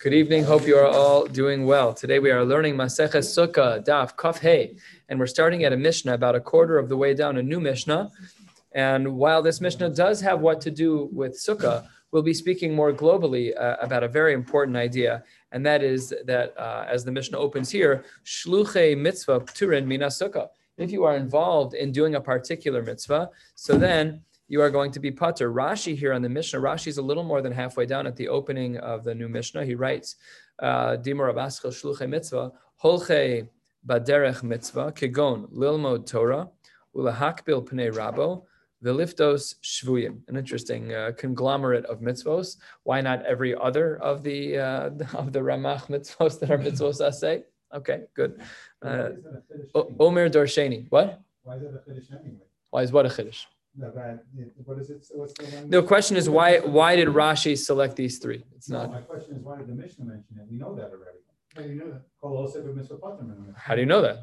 Good evening. Hope you are all doing well. Today we are learning Maseches Sukkah, Daf Kaf Hey, and we're starting at a Mishnah about a quarter of the way down, a new Mishnah. And while this Mishnah does have what to do with Sukkah, we'll be speaking more globally uh, about a very important idea, and that is that uh, as the Mishnah opens here, Shluche Mitzvah Turin Mina Sukkah. If you are involved in doing a particular mitzvah, so then you are going to be putter. Rashi here on the Mishnah, Rashi is a little more than halfway down at the opening of the new Mishnah. He writes, uh, Dimor Abaschel Shluche Mitzvah, Holche Baderech Mitzvah, Kegon Lilmod Torah, Ulahakbil Pnei Rabo, Viliftos Shvuyim, an interesting uh, conglomerate of mitzvos. Why not every other of the uh, of the Ramach mitzvos that are mitzvos say? Okay, good. Uh, Omer Dorsheni. What? Why is that a chiddush anyway? Why is what a chiddush? No, but what is it? What's the language? The question is why why did Rashi select these three? It's No, not. my question is, why did the Mishnah mention it? We know that already. How do you know that? Kol oseh b'mitzvah pater. How do you know that?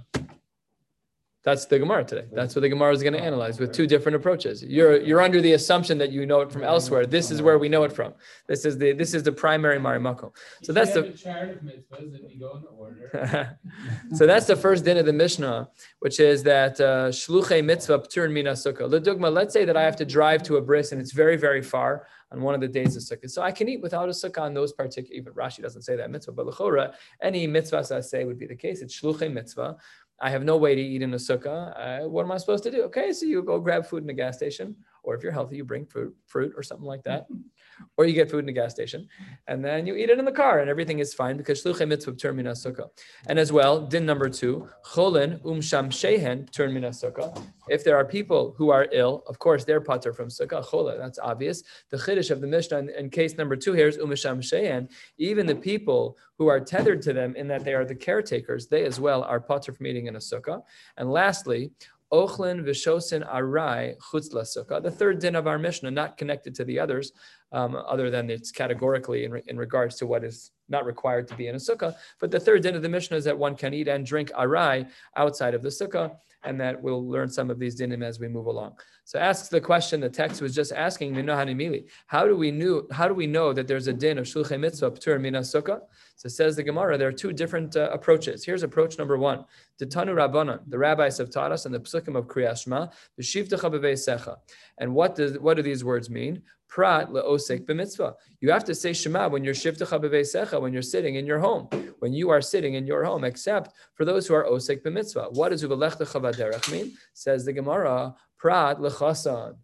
That's the Gemara today. That's what the Gemara is going to analyze with two different approaches. You're you're under the assumption that you know it from elsewhere. This is where we know it from. This is the this is the primary Marimako. So that's the chart of mitzvahs and we go in order. so that's the first din of the Mishnah, which is that uh, shluchei mitzvah ptur mina sukkah. Ledugma, let's say that I have to drive to a bris and it's very very far on one of the days of sukkah. So I can eat without a sukkah on those particular. Even Rashi doesn't say that mitzvah, but lechora any mitzvah I say would be the case. It's shluchei mitzvah. I have no way to eat in a sukkah. Uh, what am I supposed to do? Okay, so you go grab food in a gas station, or if you're healthy, you bring fruit, fruit or something like that, or you get food in a gas station, and then you eat it in the car, and everything is fine because shluchei mitzvah turn mina sukkah. And as well, din number two, cholin umsham shehen turn mina sukkah. If there are people who are ill, of course they're pater from sukkah chola. That's obvious. The chiddush of the Mishnah in, in case number two here is umsham shehen. Even the people who are tethered to them in that they are the caretakers, they as well are pater from eating in a sukkah. And lastly, Ochlin vishosin arai chutz sukkah. The third din of our Mishnah, not connected to the others, um, other than it's categorically in, re- in regards to what is not required to be in a sukkah. But the third din of the Mishnah is that one can eat and drink arai outside of the sukkah, and that we'll learn some of these dinim as we move along. So asks the question the text was just asking, how do we knew how do we know that there's a din of shulchay mitzvah ptur mina sukkah? So says the Gemara, there are two different uh, approaches. Here's approach number one. The Tanu Rabbanan, the rabbis have taught us in the psukim of Kriyas Shema, V'shivtecha b'veisecha. And what does what do these words mean? Prat le'osek b'mitzvah. You have to say Shema when you're shivtecha b'veisecha, when you're sitting in your home, when you are sitting in your home, except for those who are osek b'mitzvah. What does uvelechtacha v'derech mean? Says the Gemara, Prat lechasan.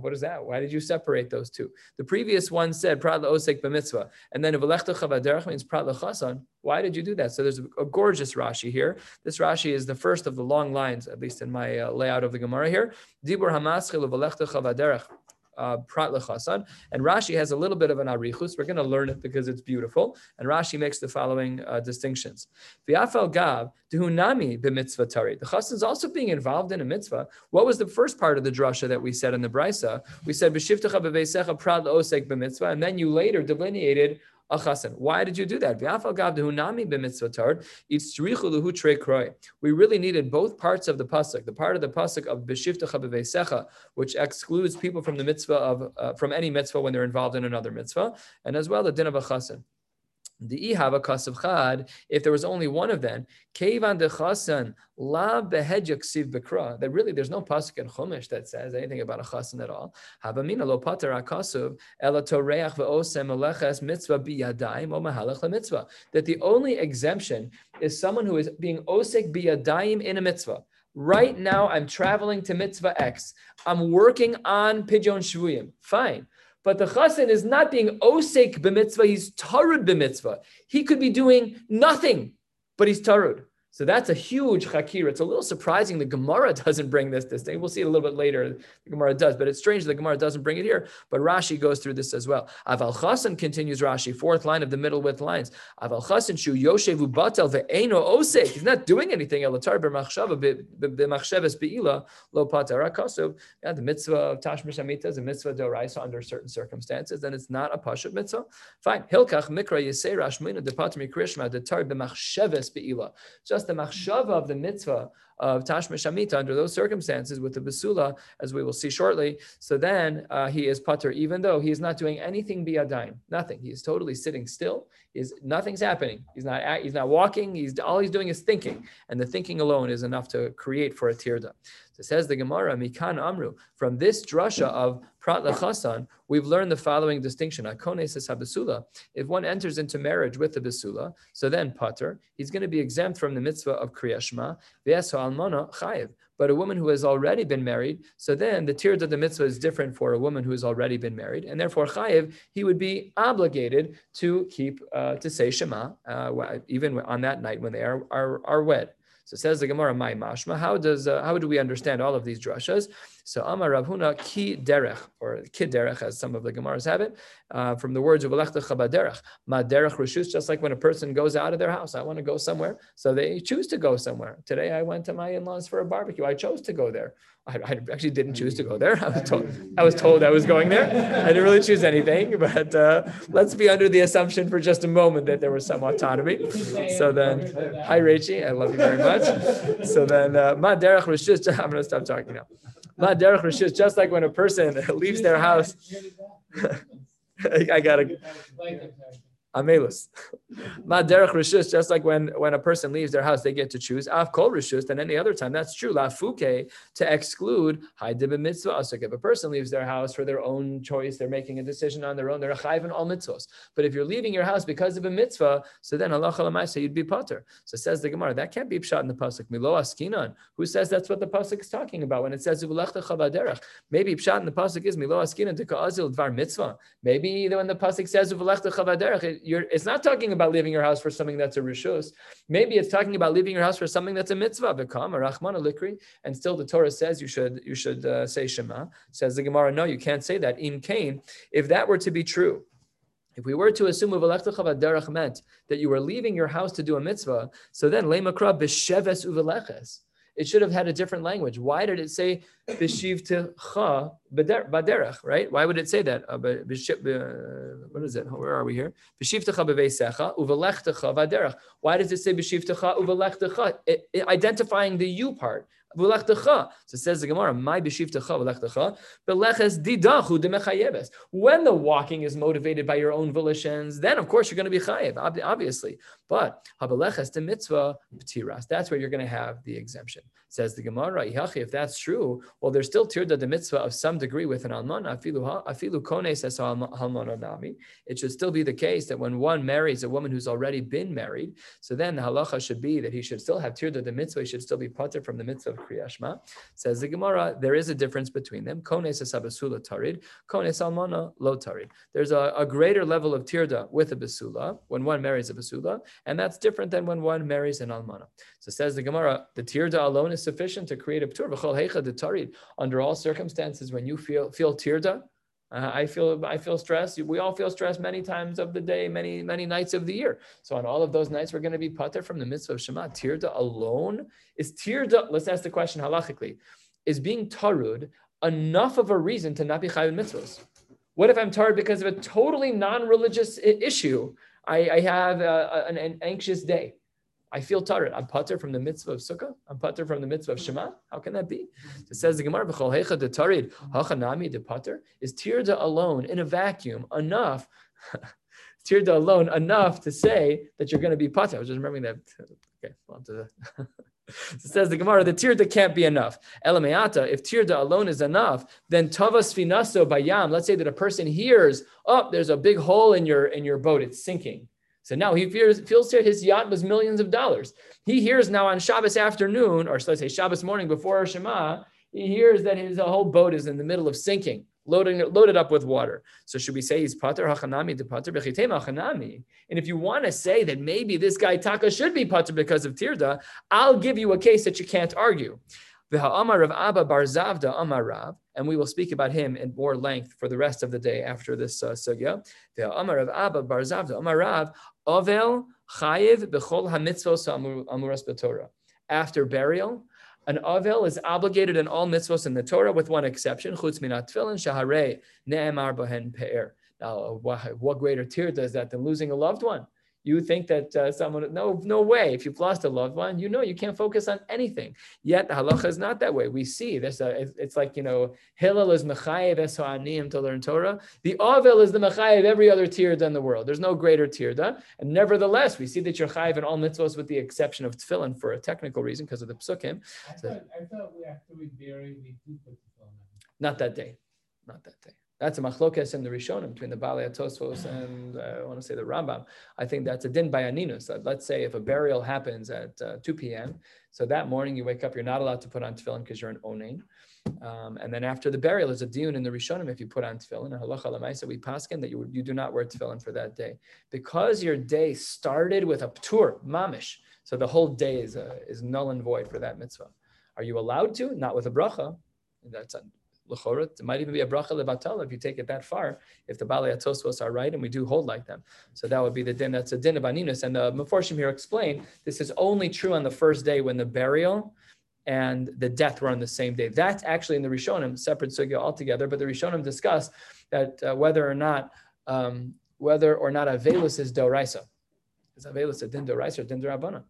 What is that? Why did you separate those two? The previous one said prat leosek b'mitzvah, and then uvelechtacha v'derech means prat lechasan. Why did you do that? So there's a, gorgeous Rashi here. This Rashi is the first of the long lines, at least in my uh, layout of the Gemara here. Dibur hamaschil uvelechtacha v'derech. Uh, prat lechasan, and Rashi has a little bit of an arichus. We're going to learn it because it's beautiful. And Rashi makes the following uh, distinctions: V'afal gav dehunami b'mitzvah tari. The chassan is also being involved in a mitzvah. What was the first part of the drasha that we said in the brisa? We said b'shivtecha b'veisecha prat leosek b'mitzvah, and then you later delineated a chassan. Why did you do that? We really needed both parts of the pasuk. The part of the pasuk of b'shivtecha b'veisecha, which excludes people from the mitzvah of uh, from any mitzvah when they're involved in another mitzvah, and as well the din of a chassan. The ihava kasav chad, if there was only one of them, kevan de chasan la behedyak siv bekra. That really there's no pasuk in Chumash that says anything about a chasan at all. Havamina lo pater akasuv ela toreach ve'osem aleches mitzvah biyadayim o mahalach mitzvah. That the only exemption is someone who is being osek biyadayim in a mitzvah. Right now, I'm traveling to mitzvah X. I'm working on pidyon shvuyim. Fine. But the chassan is not being osek b'mitzvah, he's tarud b'mitzvah. He could be doing nothing, but he's tarud. So that's a huge chakir. It's a little surprising the Gemara doesn't bring this distinction. We'll see it a little bit later. The Gemara does, but it's strange the Gemara doesn't bring it here. But Rashi goes through this as well. Aval chasan continues Rashi, fourth line of the middle width lines. Aval chasan shu yoshevu batel ve'eno osek. He's not doing anything. Elatar b'machshava be'ila lo akasuv. Yeah, the mitzvah of tashmish amita is a mitzvah doraisa under certain circumstances, then it's not a pashat mitzvah. Fine. Hilkach mikra yisei rashmina depater mikrishma detar b'machsheves be'ila. Just the machshava of the mitzvah of Tashma Shamita under those circumstances with the Basula, as we will see shortly. So then uh, he is Pater, even though he is not doing anything biadain, nothing. He is totally sitting still. Is nothing's happening. He's not he's not walking. He's all he's doing is thinking, and the thinking alone is enough to create for a tirda. So says the Gemara, Mikan Amru. From this drasha of Prat Lechasan, we've learned the following distinction. Akone says Habasula. If one enters into marriage with the Basula, so then Pater, he's going to be exempt from the mitzvah of Kriyashma. V'eso Almana Chayiv. But a woman who has already been married, so then the tier of the mitzvah is different for a woman who has already been married, and therefore chayiv he would be obligated to keep uh, to say Shema uh, even on that night when they are are, are wed. So says the Gemara, "My mashma." How does uh, how do we understand all of these drashas? So Amar Rav Huna ki derech or ki derech, as some of the Gemaras have it, uh, from the words of Alechta Chabaderech, ma derech rishus. Just like when a person goes out of their house, I want to go somewhere, so they choose to go somewhere. Today I went to my in-laws for a barbecue. I chose to go there. I, I actually didn't choose to go there. I was told I was told I was going there. I didn't really choose anything, but uh, let's be under the assumption for just a moment that there was some autonomy. So then, hi Rachie, I love you very much. So then, uh, ma derech rishus. I'm going to stop talking now. Ma derech rishus, just like when a person leaves their house. I gotta. Amelus. Ma derech rishus, just like when, when a person leaves their house, they get to choose. Af kol rishus, than any other time. That's true. La fuke, to exclude haidib mitzvah asuk. If a person leaves their house for their own choice, they're making a decision on their own, they're a chayv in all mitzvahs. But if you're leaving your house because of a mitzvah, so then Allah say you'd be potter. So says the Gemara, that can't be pshat in the pasuk. Milo askinan. Who says that's what the pasuk is talking about when it says uvulechta chavaderech? Maybe pshat in the pasuk is milo askinan to ka'azil dvar mitzvah. Maybe when the pasuk says uvulechta chavaderech, you're, it's not talking about leaving your house for something that's a rishus. Maybe it's talking about leaving your house for something that's a mitzvah, become a rachman likri. And still, the Torah says you should you should uh, say Shema. Says the Gemara, no, you can't say that. In Cain, if that were to be true, if we were to assume derech meant that you were leaving your house to do a mitzvah, so then lemakra b'sheves uveleches it should have had a different language. Why did it say b'shivtecha baderech, right? Why would it say that? Uh, what is it? Where are we here? B'shivtecha b'veisecha uvelechtecha vaderech. Why does it say b'shivtecha uvelechtecha? Identifying the you part. So it says the Gemara, my b'shivtecha v'lechtecha, b'leches didachu demechayebes. When the walking is motivated by your own volitions, then of course you're going to be chayev, obviously. But habeleches de mitzvah b'tiras. That's where you're going to have the exemption. Says the Gemara, if that's true, well, there's still tirda de mitzvah of some degree with an almana. Afilu afilu kone says almana nami. It should still be the case that when one marries a woman who's already been married, so then the halacha should be that he should still have tirda de mitzvah. He should still be pater from the mitzvah of kriyashma. Says the Gemara, there is a difference between them. Kone says abasula tarid, kone salmana lo tarid. There's a, a greater level of tirda with a basula when one marries a basula, and that's different than when one marries an almana. So says the Gemara, the tirda alone is sufficient to create a ptur. Under all circumstances, when you feel feel tirda, uh, I feel I feel stressed. We all feel stressed many times of the day, many many nights of the year. So on all of those nights, we're going to be pater from the mitzvah of Shema. Tirda alone is tirda. Let's ask the question halachically: Is being tarud enough of a reason to not be chayiv mitzvahs? What if I'm tired because of a totally non-religious issue? I, I have a, an, an, anxious day. I feel tired. I'm putter from the mitzvah of sukkah. I'm putter from the mitzvah of shema. How can that be? It says the Gemara, "B'chol de tarid hachanami de putter is tirda alone in a vacuum enough." tirda alone enough to say that you're going to be putter. I was just remembering that. Okay, it says the Gemara, the tirda can't be enough. Elameata, if tirda alone is enough, then tavas finaso bayam. Let's say that a person hears, oh, there's a big hole in your in your boat, it's sinking. So now he feels, feels here his yacht was millions of dollars. He hears now on Shabbos afternoon, or let's say Shabbos morning before Shema, he hears that his whole boat is in the middle of sinking, loading, loaded up with water. So should we say he's pater hachanami to pater hachanami? And if you want to say that maybe this guy Taka should be pater because of tirda, I'll give you a case that you can't argue. The Ha'amar of Abba Bar Zavda Amar and we will speak about him in more length for the rest of the day after this uh, sugya. The Amar of Abba Bar Zavda Amar Rav Ovel Chayiv Bechol HaMitzvos Amuras B'Torah. After burial, an Avil is obligated in all mitzvos in the Torah with one exception, Chutz Minat Tefillin Shaharei Ne'emar Bohen Pe'er. Now, what greater tear does that than losing a loved one? You think that uh, someone, no, no way. If you've lost a loved one, you know you can't focus on anything. Yet the halacha is not that way. We see this. Uh, it's, like you know, Hillel is mechayev es to learn Torah. The Avel is the mechayev every other tirda in the world. There's no greater tirda, and nevertheless, we see that you're chayev in all mitzvahs with the exception of tefillin for a technical reason because of the psukim. I So- I thought we after we bury, we do put. Not that day. Not that day. That's a machlokes in the Rishonim between the Balei Tosfos and uh, I want to say the Rambam. I think that's a din by aninus. That let's say if a burial happens at uh, 2 p.m., so that morning you wake up, you're not allowed to put on tefillin because you're an onain. Um, and then after the burial, there's a diun in the Rishonim if you put on tefillin. And halacha lemaisa we paskin that you, you do not wear tefillin for that day because your day started with a ptur mamish. So the whole day is uh, is null and void for that mitzvah. Are you allowed to? Not with a bracha. That's a L'chorot. It might even be a bracha lebatal if you take it that far, if the Balei Atosvos are right, and we do hold like them. So that would be the din. That's a din of aninus. And the Meforshim here explain this is only true on the first day when the burial and the death were on the same day. That's actually in the Rishonim, separate sugya altogether. But the Rishonim discuss that uh, whether or not um, whether or not avelus is doraisa. Is avelus a din doraisa or din dorabana?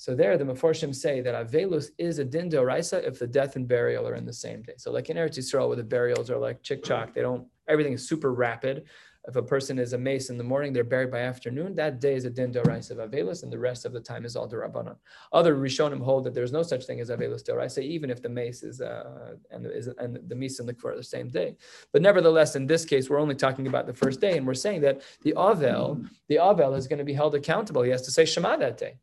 So there, the Meforshim say that Avelus is a din doraisa if the death and burial are in the same day. So like in Eretz Yisrael, where the burials are like chick chock, they don't, everything is super rapid. If a person is a mace in the morning, they're buried by afternoon. That day is a din doraisa of Avelus, and the rest of the time is all derabanan. Other Rishonim hold that there's no such thing as Avelus doraisa, even if the mace is uh, and the, is, and the mace and the kfar are the same day. But nevertheless, in this case, we're only talking about the first day, and we're saying that the Avel, the Avel is going to be held accountable. He has to say Shema that day.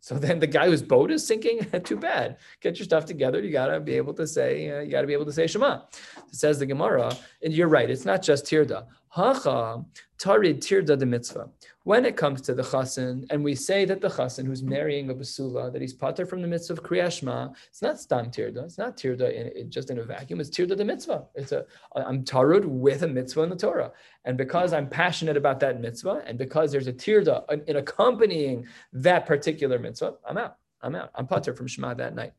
So then the guy whose boat is sinking, too bad. Get your stuff together. You gotta be able to say, uh, you gotta be able to say Shema. It says the Gemara, and you're right. It's not just tirda. Hacha tarid tirda de mitzvah. When it comes to the chassan, and we say that the chassan who's marrying a basula, that he's pater from the mitzvah of kriyashma, it's not stam tirda. It's not tirda in, just in a vacuum. It's tirda de mitzvah. It's a I'm tarud with a mitzvah in the Torah, and because I'm passionate about that mitzvah, and because there's a tirda in, in accompanying that particular mitzvah, I'm out. I'm out. I'm pater from Shema that night.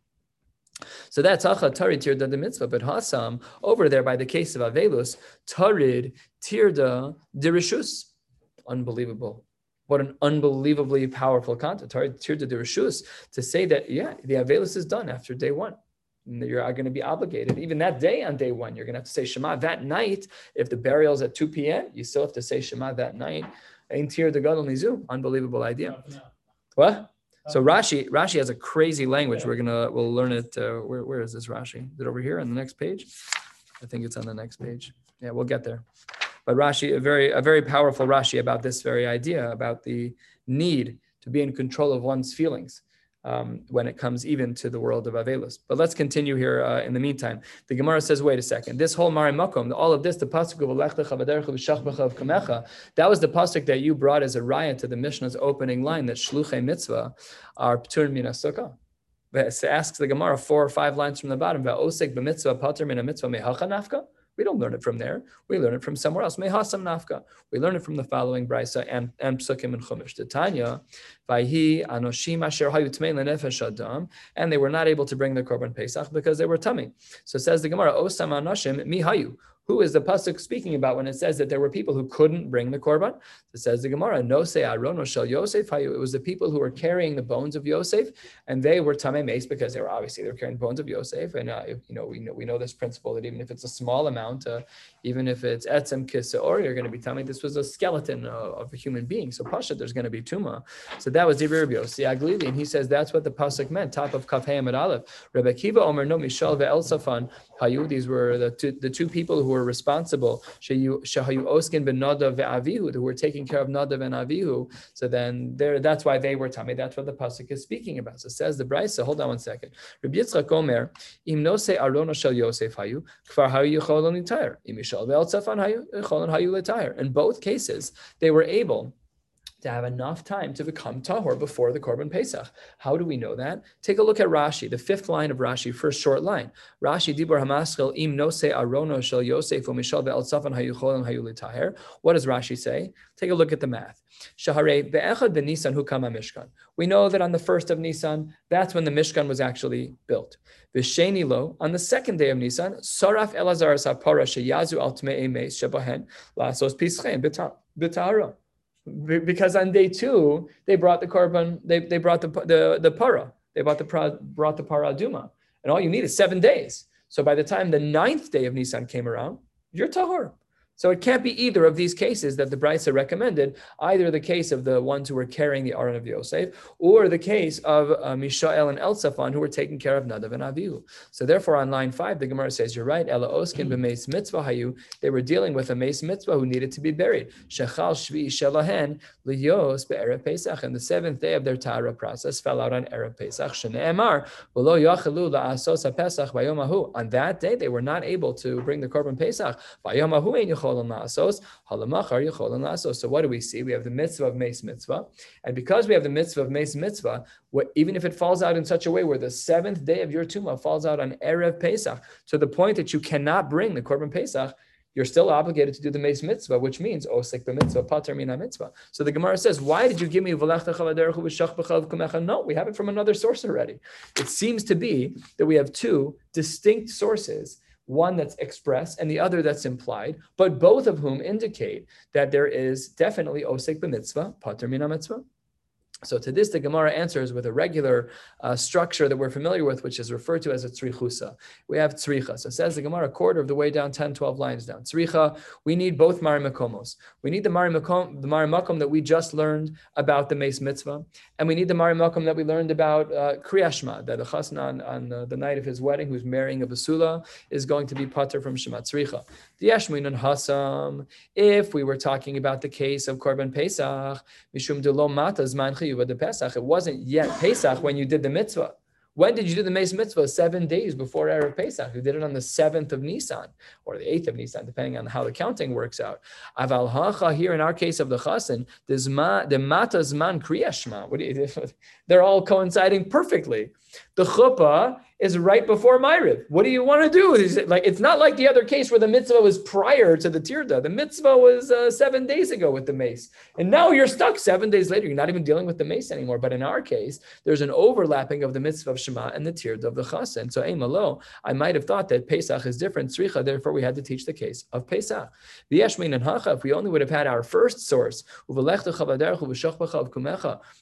So that's acha tarid tirda de mitzvah, but hasam over there by the case of avelus tarid tirda de rishus. Unbelievable. What an unbelievably powerful content. Tarid tirda de rishus to say that yeah, the avelus is done after day one. And You're going to be obligated. Even that day on day one, you're going to have to say Shema. That night, if the burial's at 2 p.m., you still have to say Shema that night. Ein tir de gadol nizu. Unbelievable idea. What? So Rashi, Rashi has a crazy language. We're gonna we'll learn it. Uh, where, where is this Rashi? Is it over here on the next page? I think it's on the next page. Yeah, we'll get there. But Rashi, a very a very powerful Rashi about this very idea about the need to be in control of one's feelings um, when it comes even to the world of Avelus. But let's continue here. Uh, in the meantime, the Gemara says, wait a second. This whole Mari Makom, all of this, the pasuk of kamecha, that was the pasuk that you brought as a riot to the Mishnah's opening line that shluchei mitzvah are ptur min sukkah. It asks the Gemara four or five lines from the bottom. Va'osek b'mitzvah pater min mitzvah mehacha nafka. We don't learn it from there. We learn it from somewhere else. Mehasam nafka. We learn it from the following brisa and, and psukim and chumash. Tanya, vayhi anoshim asher hayu lenefesh adam, and they were not able to bring the korban pesach because they were tummy. So says the Gemara, osam anoshim mi hayu. Who is the pasuk speaking about when it says that there were people who couldn't bring the korban? It says the Gemara, no se arono shel Yosef. It was the people who were carrying the bones of Yosef, and they were tamei mace because they were obviously they were carrying bones of Yosef. And uh, you know we know we know this principle that even if it's a small amount, uh, even if it's etzem kiseor, you're going to be tamei. This was a skeleton uh, of a human being, so pasha there's going to be tuma. So that was Dibir Rabbi Yossi Aglili, and he says that's what the pasuk meant. Top of Kaf Hayam at Aleph. Rebbe Kiva Omer no Mishal ve'el Safan hayu. These were the two the two people who were responsible. Shehayu Oskin ben Nadav who were taking care of Nadav and Avihu. So then there, that's why they were tummy. That's what the pasuk is speaking about. So says the Brisa. Hold on one second. Rabbi Yitzchak Omer im no se arono shel Yosef hayu kfar hayu yicholon litayr im Mishal ve'el Safan hayu yicholon hayu litayr. In both cases, they were able to have enough time to become tahor before the korban pesach. How do we know that? Take a look at Rashi, the fifth line of Rashi, first short line. Rashi dibur hamaschil im nose arono shel Yosef umishal ve'al safan hayu cholim hayu litaher. What does Rashi say? Take a look at the math. Shahare be'echad b'Nisan hukama mishkan. We know that on the first of Nisan, that's when the Mishkan was actually built. V'sheni lo, on the second day of Nisan, saraf elazar sapara sheyazu al tme'ei meis shebahen lasos pischein b'tahara. Be- Because on day two, they brought the korban, they, they brought the, the, the para, they brought the, brought the para duma, And all you need is seven days. So by the time the ninth day of Nisan came around, you're tahor. So it can't be either of these cases that the Brisa recommended, either the case of the ones who were carrying the Aron of Yosef, or the case of uh, Mishael and Elzaphan who were taking care of Nadav and Avihu. So therefore, on line five, the Gemara says, "You're right." Ela oskin b'meis mitzvah hayu. They were dealing with a meis mitzvah who needed to be buried. Shechal shvi shelahen liyos be'erev Pesach. And the seventh day of their Tara process fell out on erev Pesach. Shneemar v'lo yachalu la'asos haPesach v'yom hahu. On that day, they were not able to bring the korban Pesach. V'yom hahu ein So what do we see? We have the mitzvah of meis mitzvah, and because we have the mitzvah of meis mitzvah, what, even if it falls out in such a way where the seventh day of your tumah falls out on erev Pesach, to the point that you cannot bring the korban Pesach, you're still obligated to do the meis mitzvah, which means oh, osek b'mitzvah, pater mina mitzvah. So the Gemara says, why did you give me? No, we have it from another source already. It seems to be that we have two distinct sources, one that's express and the other that's implied, but both of whom indicate that there is definitely osek b'mitzvah, pater mina mitzvah. So to this, the Gemara answers with a regular uh, structure that we're familiar with, which is referred to as a tzrichusa. We have tzricha. So it says the Gemara a quarter of the way down, 10, 12 lines down. Tzricha, we need both mari makomos. We need the mari makom, the mari makom that we just learned about the mace mitzvah, and we need the mari makom that we learned about uh, kriyashma, that a chasna on, on uh, the night of his wedding, who's marrying a basula, is going to be pater from shema tzricha. The hasam, if we were talking about the case of korban pesach, mishum de lo mata zman chiyuv the Pesach. It wasn't yet Pesach when you did the mitzvah. When did you do the Mace Mitzvah? Seven days before Erev Pesach. You did it on the seventh of Nisan or the eighth of Nisan, depending on how the counting works out. Aval hacha here in our case of the Chasen, the mata zman kriyashma. They're all coinciding perfectly. The chuppah is right before Ma'ariv. What do you want to do? Is it like it's not like the other case where the mitzvah was prior to the tirda. The mitzvah was uh, seven days ago with the mace, and now you're stuck seven days later. You're not even dealing with the mace anymore. But in our case, there's an overlapping of the mitzvah of Shema and the tirda of the chasen. So Malo, I might have thought that Pesach is different tzricha. Therefore, we had to teach the case of Pesach. The Yeshmin and Hacha. If we only would have had our first source,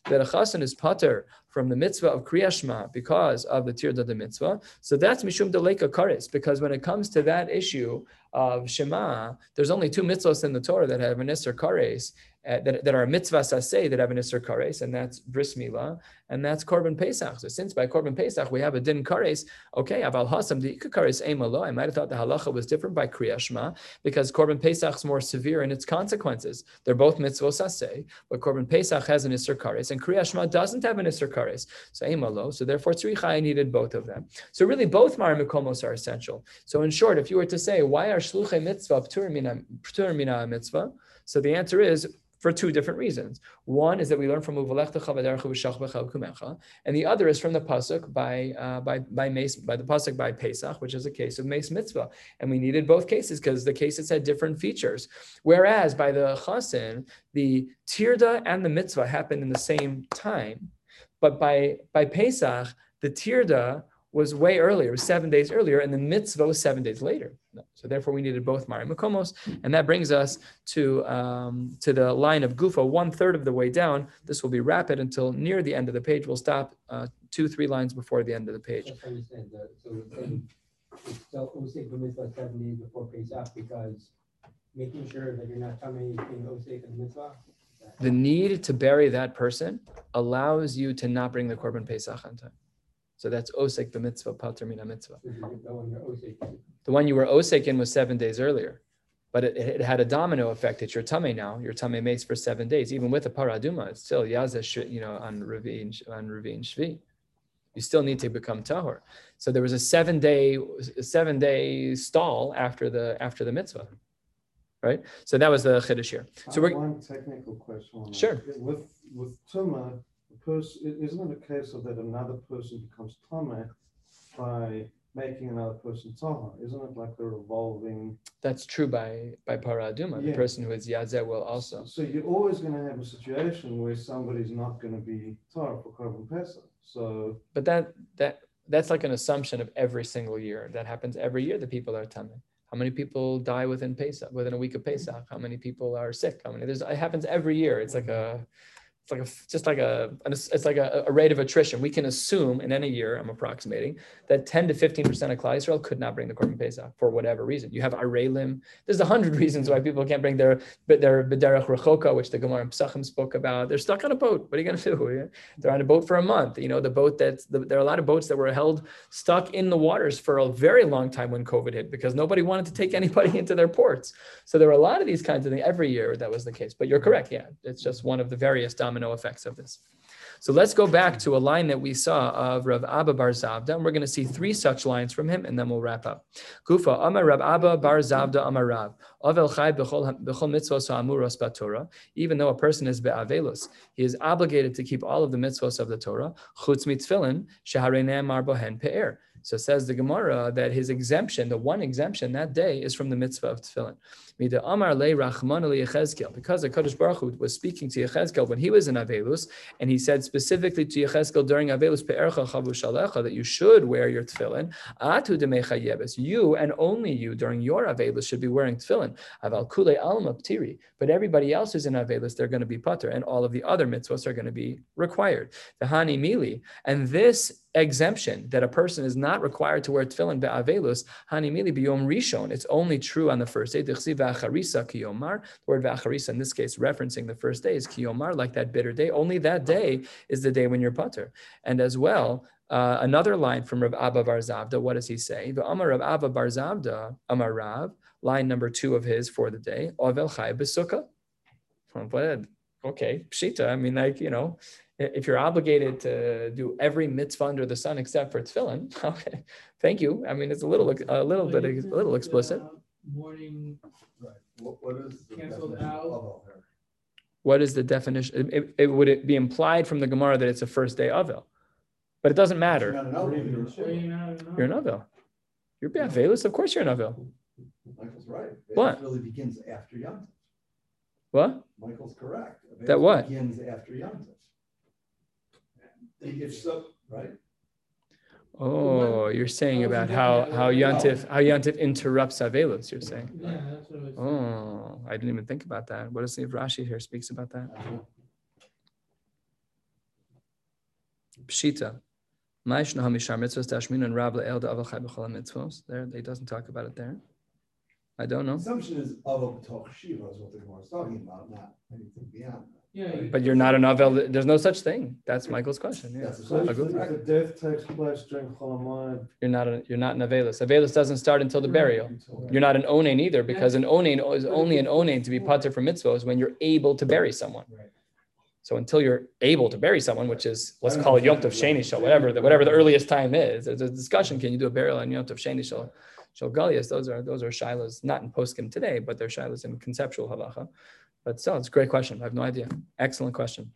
that a chasen is pater from the mitzvah of Kriyashma because of the tirda the mitzvah. So that's Mishum Deleka Karis, because when it comes to that issue of Shema, there's only two mitzvahs in the Torah that have an Isser Kares, uh, that, that are mitzvah saseh that have an Isser Kares, and that's Bris Milah, and that's Korban Pesach. So since by Korban Pesach we have a Din Kares, okay, Aval Hasam, the Kares Eimalo, I might have thought the halacha was different by Kriyashma, because Korban Pesach is more severe in its consequences. They're both mitzvah saseh, but Korban Pesach has an Isser Kares, and Kriyashma doesn't have an Isser Kares. So Eimalo, so therefore Tzricha, I needed both of them. So really both Mar Mikomos are essential. So in short, if you were to say, why are Shluchei mitzvah p'tur mina, p'tur mina mitzvah? So the answer is for two different reasons. One is that we learn from and the other is from the pasuk by uh, by by Mace by the pasuk by Pesach, which is a case of Mace Mitzvah, and we needed both cases because the cases had different features. Whereas by the Chasen, the Tirda and the Mitzvah happened in the same time, but by by Pesach, the Tirda was way earlier, seven days earlier, and the mitzvah was seven days later. So therefore, we needed both Mari Makomos, and that brings us to um, to the line of Gufa, one third of the way down. This will be rapid until near the end of the page. We'll stop uh, two, three lines before the end of the page. Just understand that, so we're saying, it's still b'mitzvah seven days before Pesach because making sure that you're not coming being osik in the mitzvah. The need to bury that person allows you to not bring the korban pesach on time. So that's osek the mitzvah, pater mina mitzvah. So you're going, you're osik. The one you were osek in was seven days earlier, but it, it had a domino effect. It's your tummy now. Your tummy mates for seven days, even with a paraduma. It's still yaza, you know, on ravine on ravine shvi. You still need to become tahor. So there was a seven day seven day stall after the after the mitzvah, right? So that was the chiddush here. So we're one technical question. on that. Sure. With, with Tuma, person, isn't it a case of that another person becomes Tama by making another person Taha? Isn't it like a revolving? that's true by by paraduma. The person who is yazeh will also. So you're always gonna have a situation where somebody's not gonna be Taha for Korban Pesach. So, But that that that's like an assumption of every single year. That happens every year The people are tummy. How many people die within Pesach, within a week of Pesach? How many people are sick? How many? There's it happens every year. It's like a it's like a just like a it's like a, a rate of attrition. We can assume in any year, I'm approximating, that 10 to 15 percent of Klal Yisrael could not bring the Korban Pesach for whatever reason. You have Arelim. There's a hundred reasons why people can't bring their their B'derech Rechoka, which the Gemara and Pesachim spoke about. They're stuck on a boat. What are you going to do? They're on a boat for a month. You know, the boat that's the, there are a lot of boats that were held stuck in the waters for a very long time when COVID hit because nobody wanted to take anybody into their ports. So there were a lot of these kinds of things every year that was the case. But you're correct. Yeah, it's just one of the various domino effects of this. So let's go back to a line that we saw of Rav Abba Bar Zavda, and we're going to see three such lines from him, and then we'll wrap up. Kufa Amar Rav Abba Bar Zavda Amar Rav Avel mitzvos b'Torah. Even though a person is be'avelus, he is obligated to keep all of the mitzvos of the Torah. Chutz mitzvillin sheharei ne'amar bohen pe'er. So says the Gemara that his exemption, the one exemption that day, is from the mitzvah of tefillin. Because the Kadosh Baruch Hu was speaking to Yechezkel when he was in Avelus, and he said specifically to Yechezkel during Avelus Pe'ercha Chavu Shalecha that you should wear your tefillin. Atu demecha yebes, you and only you during your Avelus should be wearing tefillin. But everybody else who's in Avelus they're going to be putter, and all of the other mitzvahs are going to be required. The Hani Mili, and this exemption that a person is not required to wear tefillin be'avelus, hani mili biyom rishon. It's only true on the first day. V'acharisa kiyomar. The word v'acharisa in this case referencing the first day is kiyomar, like that bitter day. Only that day is the day when you're putter. And as well, uh, another line from Rav Abba Bar Zavda, what does he say? V'amar Rav Abba Bar Zavda, Amar Rav, line number two of his for the day, Ovel Chai B'sukkah. Okay, pshita. I mean, like you know, if you're obligated to do every mitzvah under the sun except for tefillin, okay, thank you. I mean, it's a little, a little bit, a little explicit. Morning, Right, what, what is the Canceled definition out. of Avel here? What is the definition? It, it- it- would it be implied from the Gemara that it's a first day Avil? But it doesn't matter. not an Or Avel, even you're- in so you're not- You're an Avil. You're Be'avelus, of course you're an Avil. Michael's right. What? Really begins after Yom Tov. What? Michael's correct. That what? Begins after Yom Tov. If so, right? Oh, you're saying about how, how it. Yontif, how Yontif interrupts Avelus, you're saying. Yeah, that's what I was. Oh, I didn't even think about that. What does the Rashi here speaks about that? Pshita. Ma'ishna hamishar mitzvos tashmin and rab le'el da'aval chai b'chol mitzvos. There, he doesn't talk about it there. I don't know. Assumption is Avel B'toch Shiva is what the Gemara is talking about, not anything beyond that. Yeah. you- But you're not an Avel, there's no such thing. That's Michael's question. Yeah. So if question. if the death takes place during Cholamayim, You're not, a, you're not an Avelus. Avelus doesn't start until the burial. You're not an Onain either because an Onain is only an Onain to be pater for mitzvahs when you're able to bury someone. So until you're able to bury someone, which is let's call it Yom Tov Sheni Shal, whatever the whatever the earliest time is, there's a discussion. Can you do a burial on Yom Tov Sheni Shal? Shal Galias, those are those are shilas, not in poskim today, but they're shilas in conceptual halacha. But still, it's a great question. I have no idea. Excellent question.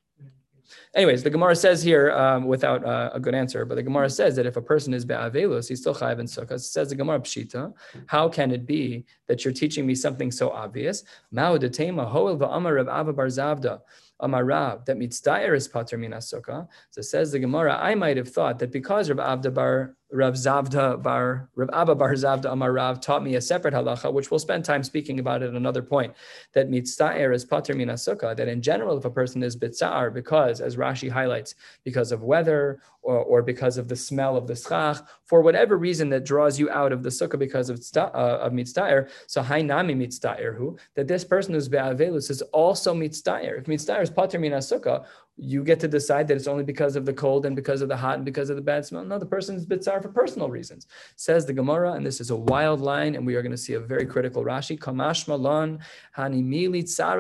Anyways, the Gemara says here, um, without uh, a good answer, but the Gemara says that if a person is be'avelus, he's still chayiv in sukkah. Says the Gemara pshita. How can it be that you're teaching me something so obvious? Mao detema hoel va'amar Rav Ava bar Zavda. Amar Rav, that mitzdayer is pater min sukkah. So says the Gemara, I might have thought that because Rav Avda bar Rav Zavda bar Rav Abba bar Zavda Amar Rav taught me a separate halacha, which we'll spend time speaking about at another point. That mitzdayer is pater min sukkah. That in general, if a person is bitzar, because as Rashi highlights, because of weather or, or because of the smell of the schach, for whatever reason that draws you out of the sukkah because of uh, of mitzdayer, so hainami mitzdayer who that this person who's be'avelus is also mitzdayer. If mitzdayer is pater min sukkah, you get to decide that it's only because of the cold and because of the hot and because of the bad smell. No, the person is bitzar for personal reasons. Says the Gemara, and this is a wild line, and we are going to see a very critical Rashi. Kamash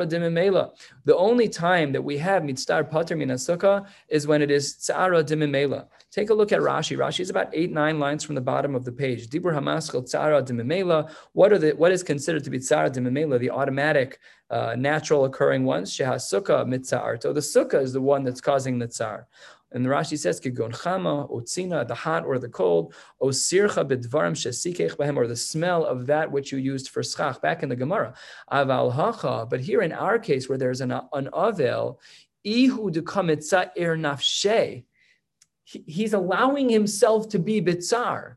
dimimela. The only time that we have mitzdar pater min sukkah is when it is tzara dimimela. Take a look at Rashi. Rashi is about eight, nine lines from the bottom of the page. Dibur hamaskal tzara dimimela. What are the what is considered to be tzara dimimela? The automatic, uh, natural occurring ones. Sheha sukkah mitzar. So the sukkah is the one that's causing the tzar. And the Rashi says, "Kigon chama, otzina, the hot or the cold, osircha bedvarim shesikech bahem, or the smell of that which you used for schach." Back in the Gemara, aval hacha. But here in our case, where there's an an avel, ihu dekamitza er nafshe, he- he's allowing himself to be bitzar.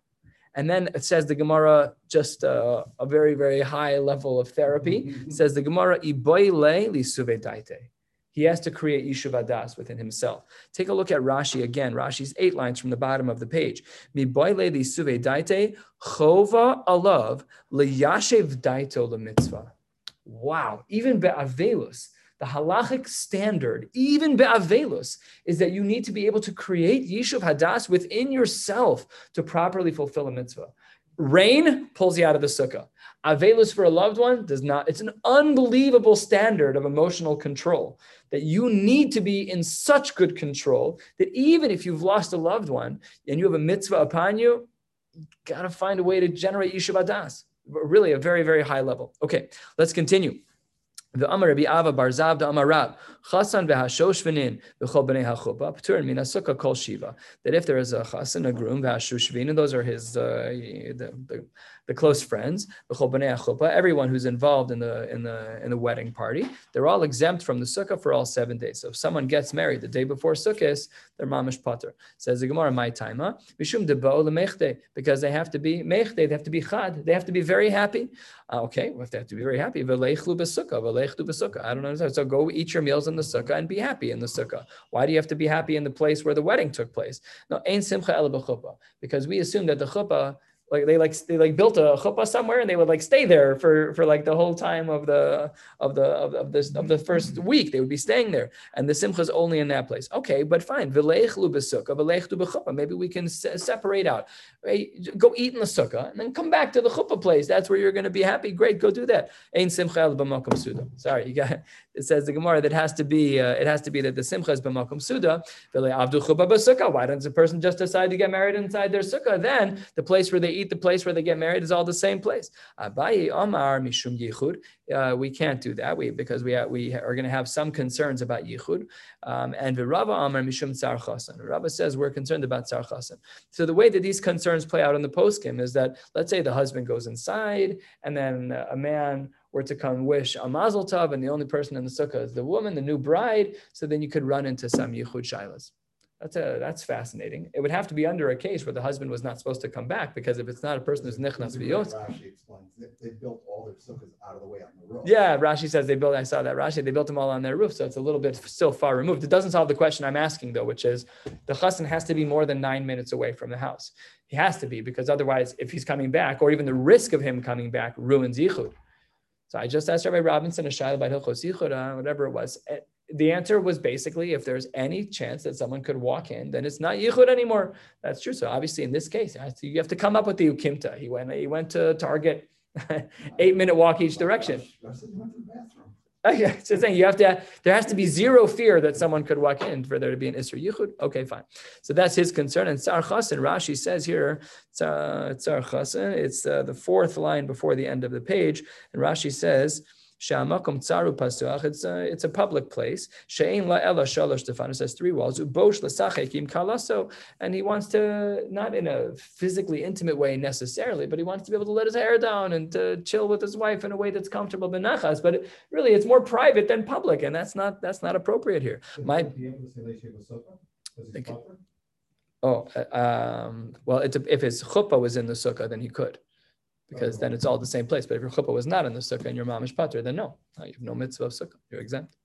And then it says the Gemara, just uh, a very, very high level of therapy, says the Gemara, "Iboile li suve daite." He has to create Yishuv within himself. Take a look at Rashi again. Rashi's eight lines from the bottom of the page. Miboile li suve daite, chova alav liyashev daito mitzvah. Wow, even be'avelus, the halachic standard, even be'avelus, is that you need to be able to create Yishuv Hadas within yourself to properly fulfill a mitzvah. Rain pulls you out of the sukkah. Avelus for a loved one does not. It's an unbelievable standard of emotional control that you need to be in such good control that even if you've lost a loved one and you have a mitzvah upon you, you gotta find a way to generate Yishuv Hadas. Really, a very, very high level. Okay, let's continue. The Amar Rabbi Ava bar Zavda Amar Rab Chasan v'Hashoshvenin v'Chol b'nei Hachupa P'turin min Sukkah Kol Shiva. That if there is a chasan, a groom, v'Hashoshvenin, those are his uh, the, the, the close friends, the b'nei Hachupa, everyone who's involved in the in the in the wedding party, they're all exempt from the sukkah for all seven days. So if someone gets married the day before Sukkot, they're mamish pater. Says the Gemara, my taima mishum because they have to be mechte, they have to be chad, they have to be very happy. Uh, okay, well, if they have to be very happy, v'leichlu b'sukkah, v'leichlu b'sukkah. I don't understand. So go eat your meals in the sukkah and be happy in the sukkah. Why do you have to be happy in the place where the wedding took place? No, ein simcha el because we assume that the chuppah like they like they like built a chuppah somewhere and they would like stay there for for like the whole time of the of the of, of this of the first week. They would be staying there. And the simcha is only in that place. Okay but fine. Maybe we can se- separate out. Go eat in the sukkah and then come back to the chuppah place. That's where you're going to be happy. Great go do that. Simcha sorry you got it says the Gemara that has to be uh, it has to be that the simcha is b'makom suda why doesn't a person just decide to get married inside their sukkah then the place where they eat the place where they get married is all the same place. Omar Mishum Yichud. Uh, we can't do that we, because we, we are going to have some concerns about Yichud. Um, and Virava Omar Mishum Tsar Chasan. Rava says we're concerned about Tsar Chasan. So the way that these concerns play out in the poskim is that let's say the husband goes inside and then a man were to come wish a mazel tov and the only person in the sukkah is the woman, the new bride. So then you could run into some Yichud Shilas. That's a that's fascinating. It would have to be under a case where the husband was not supposed to come back because if it's not a person who's nichnas v'yos. Rashi explains, they, they built all their sukkahs out of the way on the roof. Yeah, Rashi says they built. I saw that Rashi. They built them all on their roof, so it's a little bit still far removed. It doesn't solve the question I'm asking though, which is the chassan has to be more than nine minutes away from the house. He has to be because otherwise, if he's coming back, or even the risk of him coming back, ruins yichud. So I just asked Rabbi Robinson a shayla about hilchos yichud, uh, whatever it was. Eh, The answer was basically if there's any chance that someone could walk in, then it's not yichud anymore. That's true. So obviously, in this case, you have to come up with the ukimta. He went. He went to Target, eight minute walk each direction. So saying you have to, there has to be zero fear that someone could walk in for there to be an Isra Yichud. Okay, fine. So that's his concern. And Tsar Chasen, Rashi says here, Tsar Chasen, it's uh, the fourth line before the end of the page. And Rashi says, Pasuach. It's a it's a public place. Shein la ela shalosh stefan. It says three walls. Ubosh l'sachekim kalaso. And he wants to not in a physically intimate way necessarily, but he wants to be able to let his hair down and to chill with his wife in a way that's comfortable benachas. But it, really, it's more private than public, and that's not that's not appropriate here. My- he Be able to say Leisha B'sukkah? Does he Okay. suffer? Oh, uh, um, well, it's if his chuppah was in the sukkah, then he could, because then it's all the same place. But if your chuppah was not in the sukkah and your mamish pater, then no, Uh, you have no mitzvah of sukkah. You're exempt.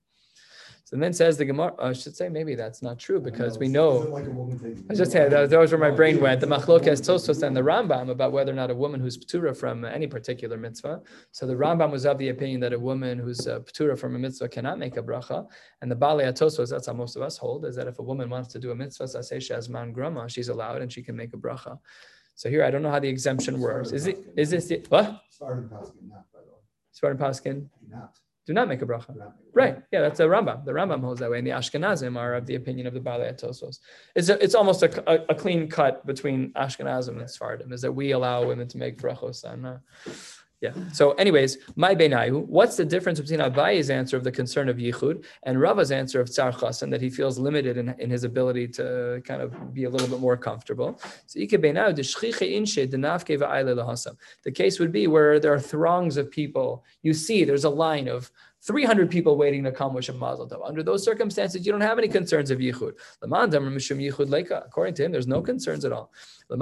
So then says the Gemara. I should say maybe that's not true because we know. like a I just had those, those where my brain went. The Machlokes Tosos and the Rambam about whether or not a woman who's ptura from any particular mitzvah. So the Rambam was of the opinion that a woman who's uh, ptura from a mitzvah cannot make a bracha, and the Baalei Tosos that's how most of us hold is that if a woman wants to do a mitzvah, so I say she has man grama, she's allowed and she can make a bracha. So here I don't know how the exemption works. Is it is this the, what? Sfardim Paskin, not, by the way. Sfardim Paskin Do not. do not make a bracha. make. Right. Yeah, that's a Rambam. The Rambam holds that way, and the Ashkenazim are of the opinion of the Baalei Tosos. It's a, it's almost a, a, a clean cut between Ashkenazim and Sfardim, is that we allow women to make brachos on. Uh, yeah. So, anyways, my benayu. What's the difference between Abayi's answer of the concern of yichud and Rava's answer of tzar chasen that he feels limited in, in his ability to kind of be a little bit more comfortable? So. The case would be where there are throngs of people. You see, there's a line of 300 people waiting to come wish him mazel tov. Under those circumstances, you don't have any concerns of yichud. According to him, there's no concerns at all. But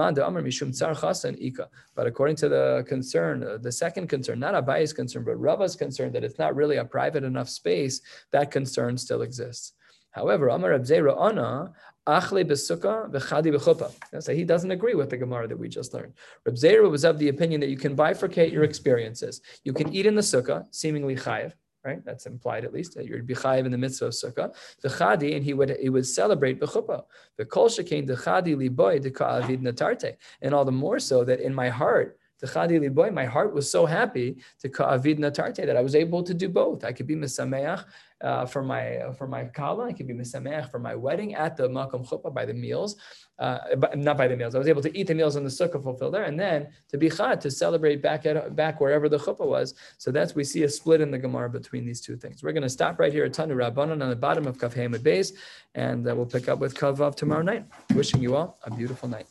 according to the concern, uh, the second concern, not Abaye's concern, but Rava's concern that it's not really a private enough space, that concern still exists. However, Amar Reb Zera Ana, Achle besukkah v'chadi b'chuppah. So he doesn't agree with the Gemara that we just learned. Reb was of the opinion that you can bifurcate your experiences. You can eat in the sukkah, seemingly chayiv, right? That's implied at least that you'd be chayiv in the mitzvah of sukkah. The chadi, and he would he would celebrate b'chuppah. The kol shekain the chadi liboy de ka'avid natarte, and all the more so that in my heart. My heart was so happy to ka'avid natarte that I was able to do both. I could be misameach uh, for my uh, for my kala. I could be misameach for my wedding at the makom chuppah by the meals, uh, not by the meals. I was able to eat the meals in the sukkah, fulfill there, and then to be chad to celebrate back at back wherever the chuppah was. So that's we see a split in the gemara between these two things. We're going to stop right here at Tanu Rabbanon on the bottom of Kaf Beis, and uh, we'll pick up with Kavav tomorrow night. Wishing you all a beautiful night.